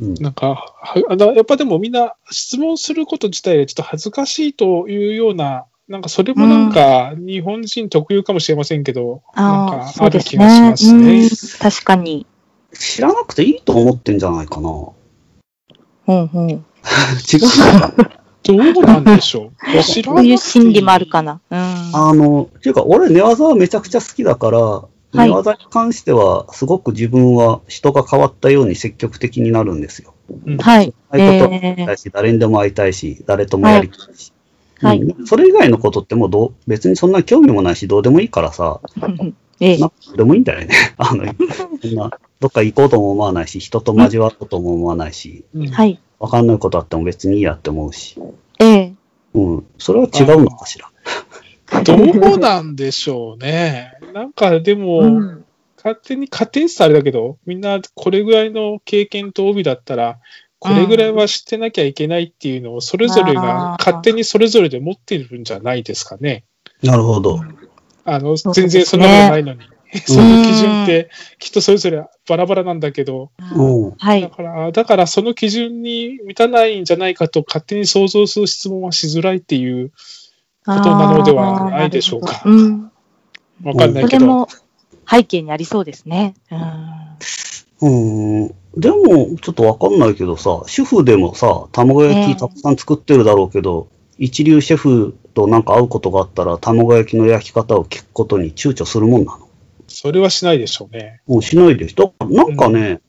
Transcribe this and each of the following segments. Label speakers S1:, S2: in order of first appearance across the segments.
S1: うん。なんか、はあのやっぱでもみんな質問すること自体がちょっと恥ずかしいというような、なんかそれもなんか日本人特有かもしれませんけど、なん
S2: ああ、
S1: か
S2: そうです
S1: ある気がし
S2: ね。
S1: ますね。
S2: うん確かに。
S3: 知らなくていいと思ってんじゃないかな。
S2: ほうほう。
S3: 違うのかな
S1: どうなんでしょう？知ら
S2: そういう心理もあるかな。うん。
S3: あの、っていうか、俺、寝技はめちゃくちゃ好きだから、
S2: い
S3: 寝技に関しては、すごく自分は人が変わったように積極的になるんですよ。
S1: うん
S2: はい。
S3: 相手と会い
S2: え
S3: たいし、誰にでも会いたいし、誰ともやりたいし。
S2: はい
S3: うんそれ以外のことってもうどう、別にそんな興味もないし、どうでもいいからさ、
S2: ー ええ
S3: なんかどうでもいいんだよね。あの、そんな、どっか行こうとも思わないし、人と交わろうとも思わないし、
S1: うん
S2: はい。
S3: わかんないことあっても別にいいやって思うし。
S2: ええ
S3: うん。それは違うのかしら。
S1: どうなんでしょうね。なんかでも、
S2: うん
S1: 勝手に勝手にってあれだけど、みんなこれぐらいの経験と帯だったら、これぐらいは知ってなきゃいけないっていうのを、それぞれが勝手にそれぞれで持ってるんじゃないですかね。
S3: なるほど。
S1: あの、全然そんなことないのに。その基準って、きっとそれぞれバラバラなんだけど。だから、だからその基準に満たないんじゃないかと勝手に想像する質問はしづらいっていう、ことなのではないでしょうか
S2: あーなるほどうん。
S1: わかんないけど。
S2: それも背景にありそうですね。うん。
S3: うん。でも、ちょっとわかんないけどさ、主婦でもさ、卵焼きたくさん作ってるだろうけど、一流シェフとなんか会うことがあったら、卵焼きの焼き方を聞くことに躊躇するもんなの？
S1: それはしないでしょうね。
S3: もうしないでしょ？なんかね、
S2: うん。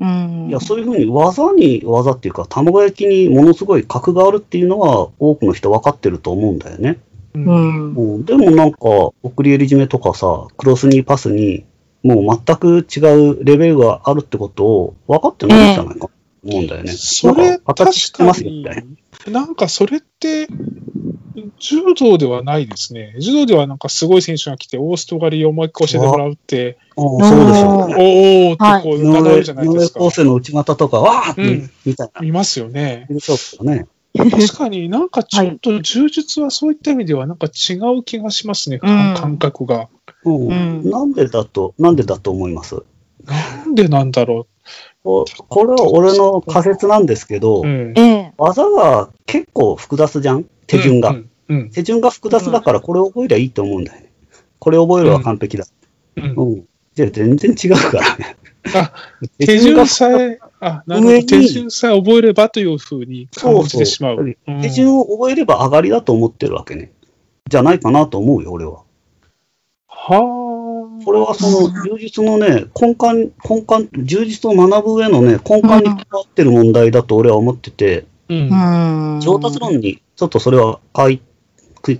S3: いや、そういうふうに技に、技っていうか、卵焼きにものすごい格があるっていうのは、多くの人分かってると思うんだよね。
S1: うん
S2: うん。
S3: うんでもなんか、送り襟締めとかさ、クロスにパスに、もう全く違うレベルがあるってことを分かってないんじゃないかと思うんだよね。
S1: それ、
S3: 形知ってますよ、
S1: かに
S3: みたいな。、
S1: なんかそれって、柔道ではないですね。柔道ではなんかすごい選手が来て、オーストガリをもう一回教えてもらうって、
S3: ああそうでしょうね。
S1: おーってこう、
S3: 井上
S1: 流れるじゃない
S3: 井上
S1: ですか。
S3: 康生の内股とか、わーって、
S1: うん
S3: みたいな。
S1: いますよね。
S3: そうですよね。
S1: 確かになんかちょっと柔術はそういった意味ではなんか違う気がしますね、
S2: うん
S1: 感覚が。
S3: うん
S2: うん
S3: なんでだと、なんでだと思います？
S1: なんでなんだろ
S3: ここれは俺の仮説なんですけど、
S1: う。うん。
S2: ええ。
S3: 技が結構複雑じゃん？手順が。
S1: うん。うん。
S3: 手順が複雑だからこれを覚えりゃいいと思うんだよね。これ覚えれば完璧だ。
S1: うん
S3: うん。じゃあ全然違うからね。
S1: あ、手順さえ、あ、なるほど。手順さえ覚えればというふうに感じてしまう。
S3: そう
S1: うん
S3: 手順を覚えれば上がりだと思ってるわけね。じゃないかなと思うよ、俺は。
S1: はあ。
S3: これはその充実のね、根幹、根幹、充実を学ぶ上のね、根幹に関わってる問題だと俺は思ってて、
S1: うん。
S2: うん。
S3: 上達論にちょっとそれは書い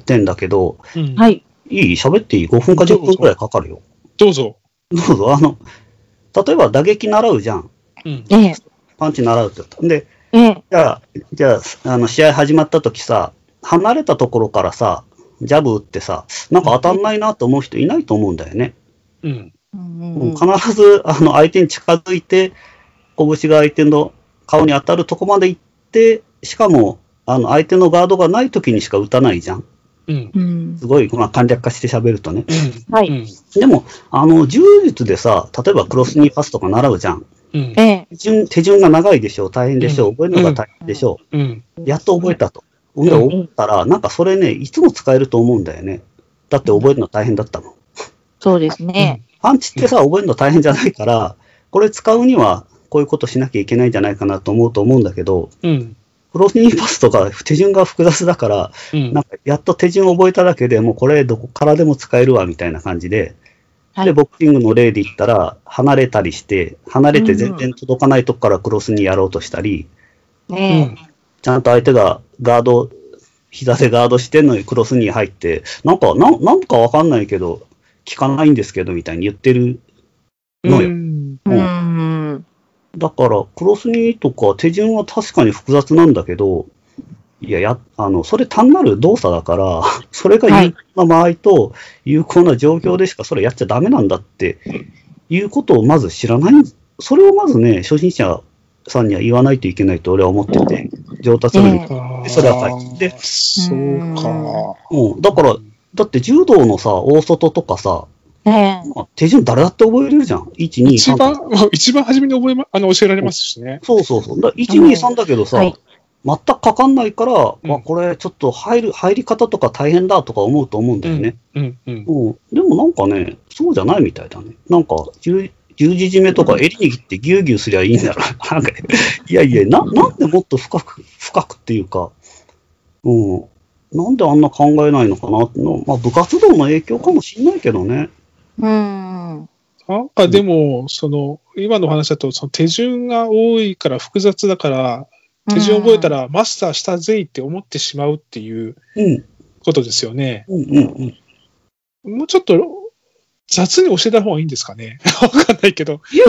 S3: てんだけど、
S1: うん
S2: はい。
S3: いい喋っていい ?5 分か10分くらいかかるよ。
S1: どうぞ。
S3: どうぞ、あの、例えば打撃習うじゃん。
S1: うん。
S2: ええ。
S3: パンチ習うって言った。で、
S2: ええ。
S3: じゃあ、じゃあ、あの、試合始まった時さ、離れたところからさ、ジャブ打ってさ、なんか当たんないなと思う人いないと思うんだよね。
S1: うん。
S2: うん
S3: うん必ず、あの、相手に近づいて、拳が相手の顔に当たるとこまで行って、しかも、あの、相手のガードがない時にしか打たないじゃん。
S1: うん。
S2: うん。
S3: すごい、まあ、簡略化して喋るとね。
S1: うん。
S2: はい
S1: うん。
S3: でも、あの、柔術でさ、例えばクロスニーパスとか習うじゃん。
S1: うん。
S2: ええ。
S3: 手順、手順が長いでしょう、大変でしょう、
S1: うん
S3: 覚えるのが大変でしょ
S1: うん。
S3: う。やっと覚えたと。ほんで、
S1: うん
S3: 覚えたら、なんかそれね、いつも使えると思うんだよね。だって覚えるの大変だったもん。
S2: そうですね。
S3: パンチってさ、覚えるの大変じゃないから、これ使うには、こういうことしなきゃいけないんじゃないかなと思うと思うんだけど、
S1: うん。
S3: プロニーパスとか手順が複雑だから、
S1: うん
S3: なんかやっと手順を覚えただけでもうこれどこからでも使えるわみたいな感じで、
S2: はい
S3: で、ボクシングの例で言ったら、離れたりして、離れて全然届かないとこからクロスにやろうとしたり、
S2: ね
S3: ちゃんと相手がガード、膝でガードしてんのにクロスに入って、なんか、なんなんかわかんないけど、効かないんですけどみたいに言ってるのよ。
S1: うん。
S2: え。うん。
S3: だから、クロスニーとか手順は確かに複雑なんだけど、いや、や、あの、それ単なる動作だから、それが有効な場合と、有効な状況でしかそれやっちゃダメなんだっていうことをまず知らない。それをまずね、初心者さんには言わないといけないと俺は思ってて、上達するにそれははいで
S1: そうか。
S3: うん。だから、だって柔道のさ、大外とかさ、
S2: ね
S3: まあ、手順誰だって覚えれるじゃん。1、2、3。
S1: 一番、まあ一番初めに覚えま、あの、教えられますしね。
S3: そうそうそう。だ1、2、3だけどさ、
S2: はい
S3: 全くかかんないから、
S1: うん
S3: まあ、これちょっと入る、入り方とか大変だとか思うと思うんだよね。
S1: うん、うん。
S3: うん。でもなんかね、そうじゃないみたいだね。なんか、十十字締めとか襟握ってギューギューすりゃいいんだろ。なんか、いやいや、な、なんでもっと深く、深くっていうか、うん。なんであんな考えないのかなっての、まあ部活動の影響かもしんないけどね。
S2: うん。
S1: なんかでも、その、今の話だと、その手順が多いから複雑だから、手順覚えたらマスターしたぜいって思ってしまうっていう
S3: うん。
S1: ことですよね。
S3: うんうんうん。
S1: もうちょっと雑に教えた方がいいんですかね？わかんないけど。
S3: いや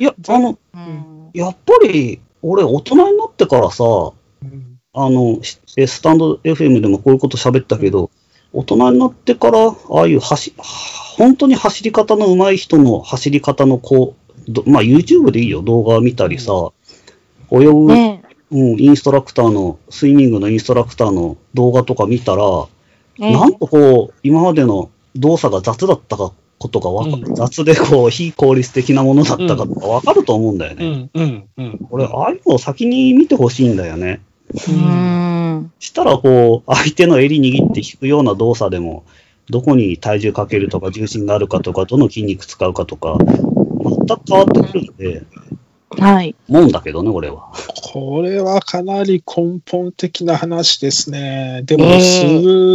S3: いや、あの、
S2: うん。
S3: やっぱり、俺大人になってからさ、
S1: うん
S3: あの、スタンド FM でもこういうこと喋ったけど、大人になってから、ああいう走、本当に走り方の上手い人の走り方のこう、どまあ YouTube でいいよ、動画を見たりさ、泳ぐ、
S2: ね
S3: うん、インストラクターの、スイミングのインストラクターの動画とか見たら、
S2: ね
S3: なんとこう、今までの動作が雑だったかことがわかる、
S1: うん
S3: 雑でこう、非効率的なものだったかとかわかると思うんだよね。
S1: うん、うん、うん。
S3: 俺、ああいうのを先に見てほしいんだよね。
S2: うん。
S3: したら、こう、相手の襟握って引くような動作でも、どこに体重かけるとか、重心があるかとか、どの筋肉使うかとか、全く変わってくるんで、
S2: はい。
S3: 思うんだけどね、俺は。
S1: これはかなり根本的な話ですね。でも、
S2: ええ
S1: す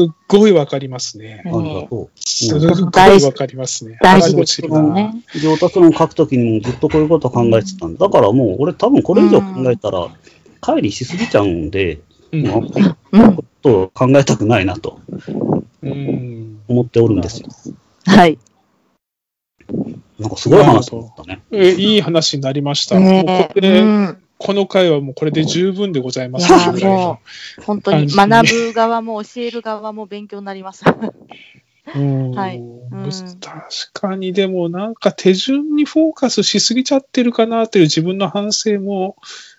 S1: っごいわかりますね。
S3: ありがと
S1: すっごいわかりますね。
S2: 大事ですけど
S1: 腹が落ちるな
S2: ね。
S3: う。上達論書くときにもずっとこういうこと考えてたんだ。だからもう、俺多分これ以上考えたら、乖離しすぎちゃうんで、
S1: うん
S3: もう
S2: うん。
S3: と考えたくないなと
S1: うん。
S3: 思っておるんですよ。
S2: はい。
S3: なんかすごい話だったね。
S1: えいい話になりました。
S2: ね
S1: もうこ
S2: え。
S1: れ、
S2: うん。
S1: この回はもうこれで十分でございます
S2: いもう、本当に学ぶ側も教える側も勉強になります。
S1: うん
S2: はい
S1: 確かに、でもなんか手順にフォーカスしすぎちゃってるかなという自分の反省も、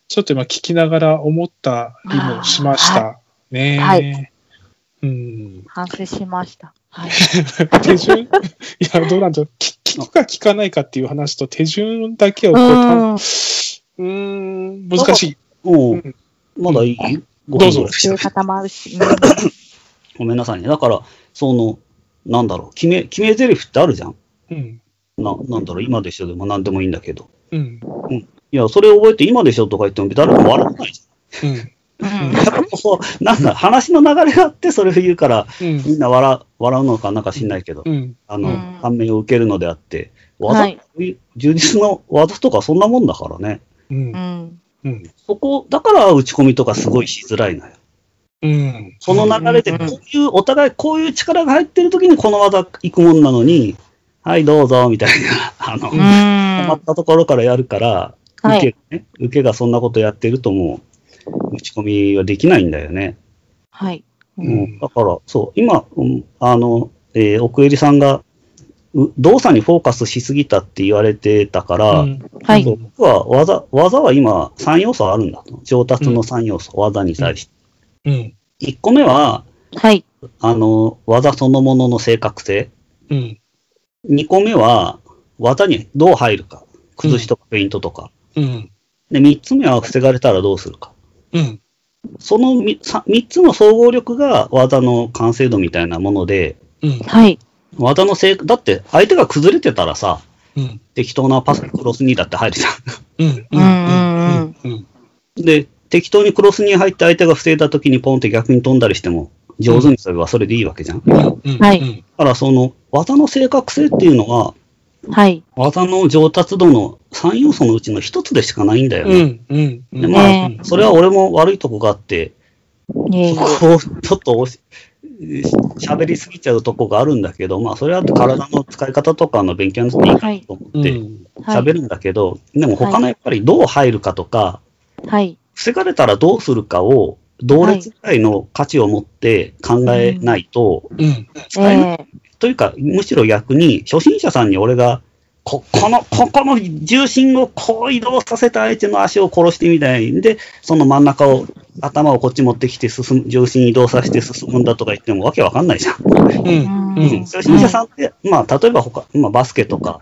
S1: ちょっと今聞きながら思ったりもしました。ねえ。
S2: はい
S1: うん、
S2: 反省しました。はい。
S1: 手順、いや、どうなんだろう。聞聞くか聞かないかっていう話と手順だけをこう、た
S2: うん。
S1: うーん、難しい。
S3: も
S1: う
S3: うんまだいい？
S1: どうぞ。
S3: ごめんなさいね。だから、その、なんだろう、決め、決め台詞ってあるじゃん。
S1: うん。
S3: な、なんだろう、今でしょでも何でもいいんだけど。
S1: うん。
S3: いや、それを覚えて今でしょとか言っても誰も笑わないじ
S1: うん。
S2: うん
S3: ゃん。だからこう、なんだ、話の流れがあってそれを言うから、
S1: うん。
S3: みんな笑笑うのかなんか知んないけど、
S1: うん。
S3: あの、
S2: うん
S3: 反面を受けるのであって、技、
S2: はい
S3: 充実の技とかそんなもんだからね。
S1: う。
S2: うんん。
S1: うん。
S3: そこ、だから打ち込みとかすごいしづらいのよ。
S1: うん。
S3: その流れで、こういう、お互いこういう力が入ってる時にこの技行くもんなのに、はい、どうぞ、みたいな、あの、
S2: う
S3: 止まっ
S2: ん。
S3: たところからやるから、
S2: はい
S3: 受けがね、受けがそんなことやってるともう、打ち込みはできないんだよね。
S2: はい。
S1: う
S3: うんん、だから、そう、今、うんあの、えー奥襟さんが、う動作にフォーカスしすぎたって言われてたから、
S1: うん
S2: はい
S3: 僕は技、技は今3要素あるんだと。上達の3要素、技に対して。
S1: うん。
S3: 1個目は、
S2: はい。
S3: あの、技そのものの正確性。
S1: うん。
S3: 2個目は、技にどう入るか。崩しとかペイントとか。
S1: うん。
S3: で、3つ目は防がれたらどうするか。
S1: うん。
S3: その 3, 三つの総合力が技の完成度みたいなもので、
S1: うん。
S2: はい。
S3: 技の正だって相手が崩れてたらさ、
S1: うん。
S3: 適当なパスクロスにだって入るじゃ
S1: うん。うん。うん。うん。
S3: ん。で、適当にクロスに入って相手が防いだ時にポンって逆に飛んだりしても、上手にすればそれでいいわけじゃん。だ
S1: うん。
S2: はい
S3: からその技の正確性っていうのは、
S2: はい。
S3: 技の上達度の3要素のうちの1つでしかないんだよね。
S1: うん。うん。うん。
S3: でまあ
S2: ね
S3: それは俺も悪いとこがあって、
S2: ね
S3: そこをちょっとおし喋りすぎちゃうとこがあるんだけど、まあそれは体の使い方とかの勉強になっていいかなと思って
S1: うん。
S2: はい。
S3: 喋るんだけど、でも他のやっぱりどう入るかとか、
S2: はい。
S3: 防がれたらどうするかを同列ぐらいの価値を持って考えないと
S1: うん。
S3: 使えない。
S2: え
S3: というか、むしろ逆に初心者さんに俺がこ、この、ここの重心をこう移動させた相手の足を殺してみたいんで、その真ん中を頭をこっち持ってきて進む、重心移動させて進むんだとか言ってもわけわかんないじゃん。
S1: うん。
S2: うん
S1: うん
S3: 初心者さんって、まあ、例えば他、まあ、バスケとか、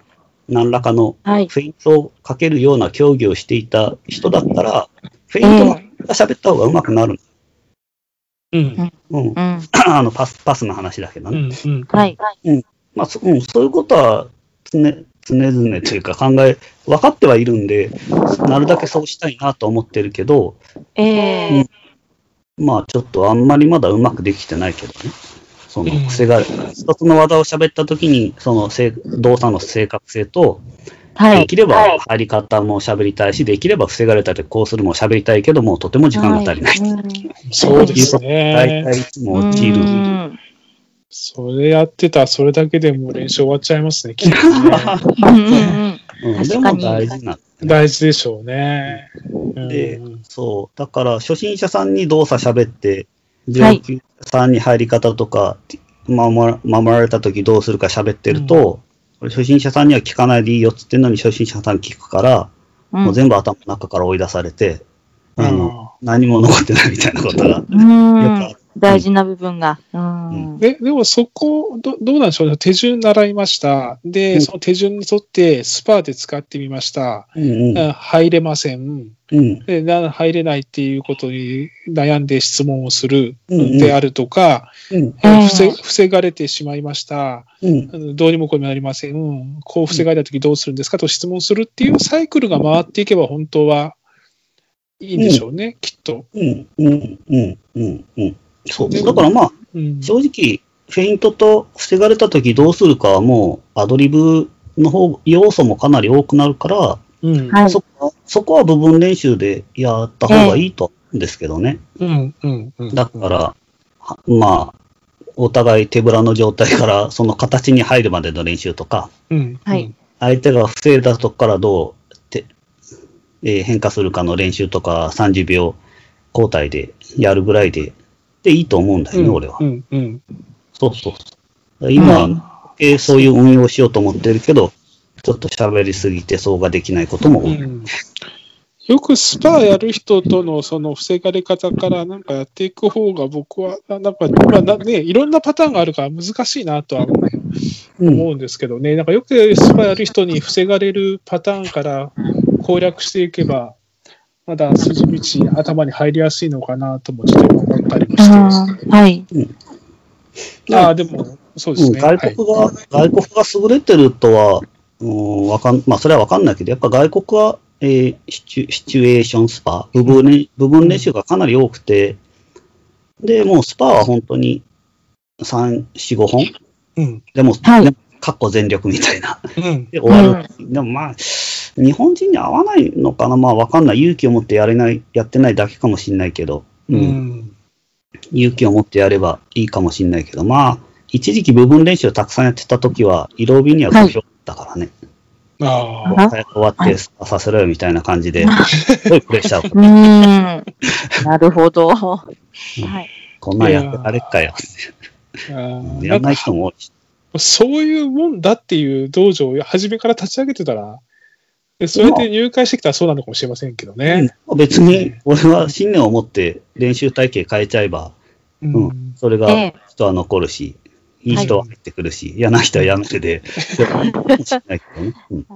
S3: 何らかの
S2: はい。
S3: フェイントをかけるような競技をしていた人だったら、フェイントのが喋った方が上手くなる。
S1: うん。
S3: うん。
S2: うん。
S3: あの、パス、パスの話だけどね。
S1: うん。うん。
S2: はい。
S3: まあ、そうん、そういうことは常、常々というか考え、分かってはいるんで、なるだけそうしたいなと思ってるけど、
S2: ええ
S3: まあちょっとあんまりまだうまくできてないけどね。その
S1: うん
S3: 癖がある。一つの技を喋ったときに、その動作の正確性と、
S2: はい。
S3: できれば入り方も喋りたいし、できれば防がれたりこうするも喋りたいけども、とても時間が足りない。
S2: うん
S1: そうです
S3: 大
S1: ね。
S3: 体いつも陥る。
S2: うん
S1: それやってたらそれだけでもう練習終わっちゃいますね、きっと
S3: でも大事な。
S1: 大事でしょうね。うん
S3: でそう。だから、初心者さんに動作喋って、
S2: はい
S3: 上級さんに入り方とか、守ら守られた時どうするか喋ってると、初心者さんには聞かないでいいよって言ってるのに初心者さん聞くから、
S2: うん。
S3: もう全部頭の中から追い出されて、あの、
S1: あ
S3: 何も残ってないみたいなことが。
S2: うん大事な部分が。うん
S1: ででもそこど、どうなんでしょうね。手順習いました。で、
S3: うん
S1: その手順に沿ってスパーで使ってみました。
S3: うん
S1: あ入れません。
S3: うん。
S1: でな入れないっていうことに悩んで質問をする
S3: うんうん
S1: であるとか、
S3: うん。
S2: うん
S1: 防防がれてしまいました。
S3: うん。
S1: うんどうにもこうにもなりません。うんこう防がれたときどうするんですか？と質問するっていうサイクルが回っていけば本当はいいんでしょうね、きっと。
S3: うん。うん。うん。うん。うん。そう。だからまあ、
S1: うん。
S3: 正直、フェイントと防がれた時どうするかはもう、アドリブの方、要素もかなり多くなるから、
S1: うん。
S2: はい。
S3: そこは、そこは部分練習でやった方がいいと思うんですけどね。
S1: うんうんうん。
S3: だから、はまあ、お互い手ぶらの状態からその形に入るまでの練習とか、
S1: うん
S2: はい。
S3: 相手が防いだとこからどうて、えー変化するかの練習とか30秒交代でやるぐらいで、でいいと思うんだよね、俺は。
S1: うんうん
S3: そうそうそう。今、えーそういう運用をしようと思ってるけど、ちょっと喋りすぎてそうができないことも多い。
S1: うんよくスパーやる人とのその防がれ方からなんかやっていく方が僕はななんか、まあなね、いろんなパターンがあるから難しいなとは
S3: うん。
S1: 思うんですけどね、なんかよくスパーやる人に防がれるパターンから攻略していけば、まだ筋道頭に入りやすいのかなともちょっと今思ったりもして。
S2: うんはい。
S1: ああ、でも、そうです
S3: うん
S1: ね。
S3: 外国が、外国が優れてるとは、うん、わかん、まあ、それはわかんないけど、やっぱ外国は、えーシチュ、シチュエーションスパ、部分練、部分練習がかなり多くて、で、もうスパは本当に3、4、5本
S1: うん。
S3: でも、
S2: はい
S3: でもかっこ全力みたいな。
S1: うん。
S3: で、終わる。でもまあ、日本人に合わないのかな？まあ、わかんない。勇気を持ってやれない、やってないだけかもしれないけど、
S1: う
S3: うん
S1: ん。
S3: 勇気を持ってやればいいかもしれないけど、まあ、一時期部分練習をたくさんやってた時は、色帯には不評だったからね。
S1: ああ。
S2: あ
S3: 早く終わってスパさせろよみたいな感じで、すごいプレッシャーを。
S2: うん。なるほど。はい。
S3: こんなんやってられっかよ。やんない人も多いし。
S1: そういうもんだっていう道場を初めから立ち上げてたら、でそれで入会してきたらそうなのかもしれませんけどね。
S3: うん別に、俺は信念を持って練習体系変えちゃえば、
S1: う
S3: うん
S1: ん。
S3: それが
S2: ええ
S3: 人は残るし、いい人は入ってくるし、嫌な人はやめてで、でもいいかもしれないけどね。うん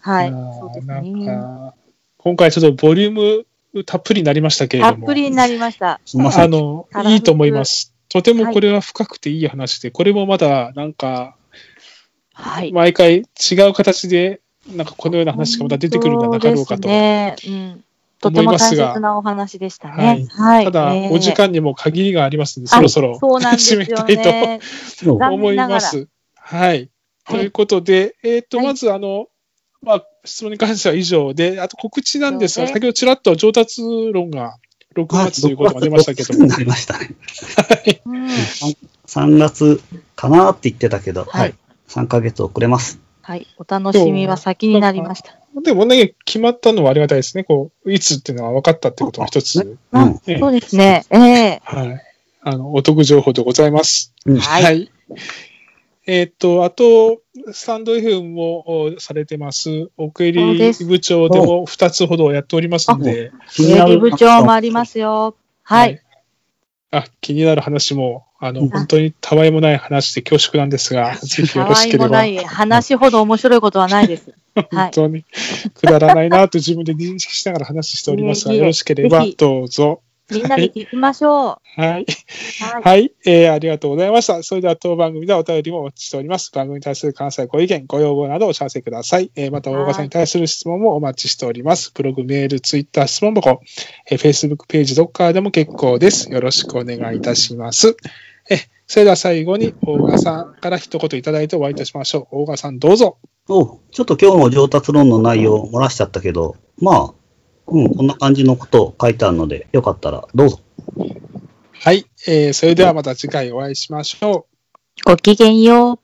S2: はい。
S1: あ
S2: そう
S1: 今回ちょっとボリュームたっぷりになりましたけれども、
S2: たっぷりになりました。
S3: すみません。
S1: あのいいと思います。とてもこれは深くていい話で、これもまだなんか、
S2: はい。
S1: 毎回違う形で、なんかこのような話がまた出てくるんじゃなかろうかと。
S2: とても大切なお話でしたね。はい。
S1: ただ、
S2: ええ
S1: お時間にも限りがありますので、
S2: あ
S1: そろそろ
S2: そうなんですよ
S1: 締めたいと思います。はい。と
S2: はい
S1: いうことで、えっ、と、
S2: はい
S1: まず、あの、まあ、質問に関しては以上で、あと告知なんですが、先ほどちらっと上達論が6月ということが出ましたけど
S3: 6
S1: も
S3: なりましたね。
S2: うん
S3: 3月かなって言ってたけど、
S2: はい
S3: はい。3ヶ月遅れます。
S2: はい。お楽しみは先になりました。
S1: でもね、決まったのはありがたいですね。こう、いつっていうのは分かったってことが一つ、
S3: うん
S1: ええ
S2: そうですね。ええ
S1: はい。あの、お得情報でございます。
S3: うん
S2: はい
S1: はい。えっ、と、あと、スタンド FM もおされてます、奥入部長でも2つほどやっておりますので、
S2: 営利部長もありますよ。はい。
S1: あ、気になる話も、あの、
S3: うん
S1: 本当にたわいもない話で恐縮なんですが、ぜひよろ
S2: たわ
S1: しければ。
S2: いもない話ほど面白いことはないです。はい。
S1: 本当にくだらないなと自分で認識しながら話しておりますが、よろしければどうぞ。
S2: みんなで聞きましょ
S1: はい。
S2: う。はい。
S1: はい、えーありがとうございました。それでは当番組ではお便りもお待ちしております。番組に対する関西ご意見、ご要望などお知らせください。えーまた、大川さんに対する質問もお待ちしております。ブログ、メール、ツイッター、質問箱、えー Facebook ページ、どっかでも結構です。よろしくお願いいたします。えーそれでは最後に、大川さんから一言いただいて終わりとしましょう。大川さん、どうぞ。
S3: おちょっと今日も上達論の内容を漏らしちゃったけど、まあ、うん、こんな感じのことを書いてあるので、よかったらどうぞ。
S1: はい、えーそれではまた次回お会いしましょう。
S2: ごきげんよう。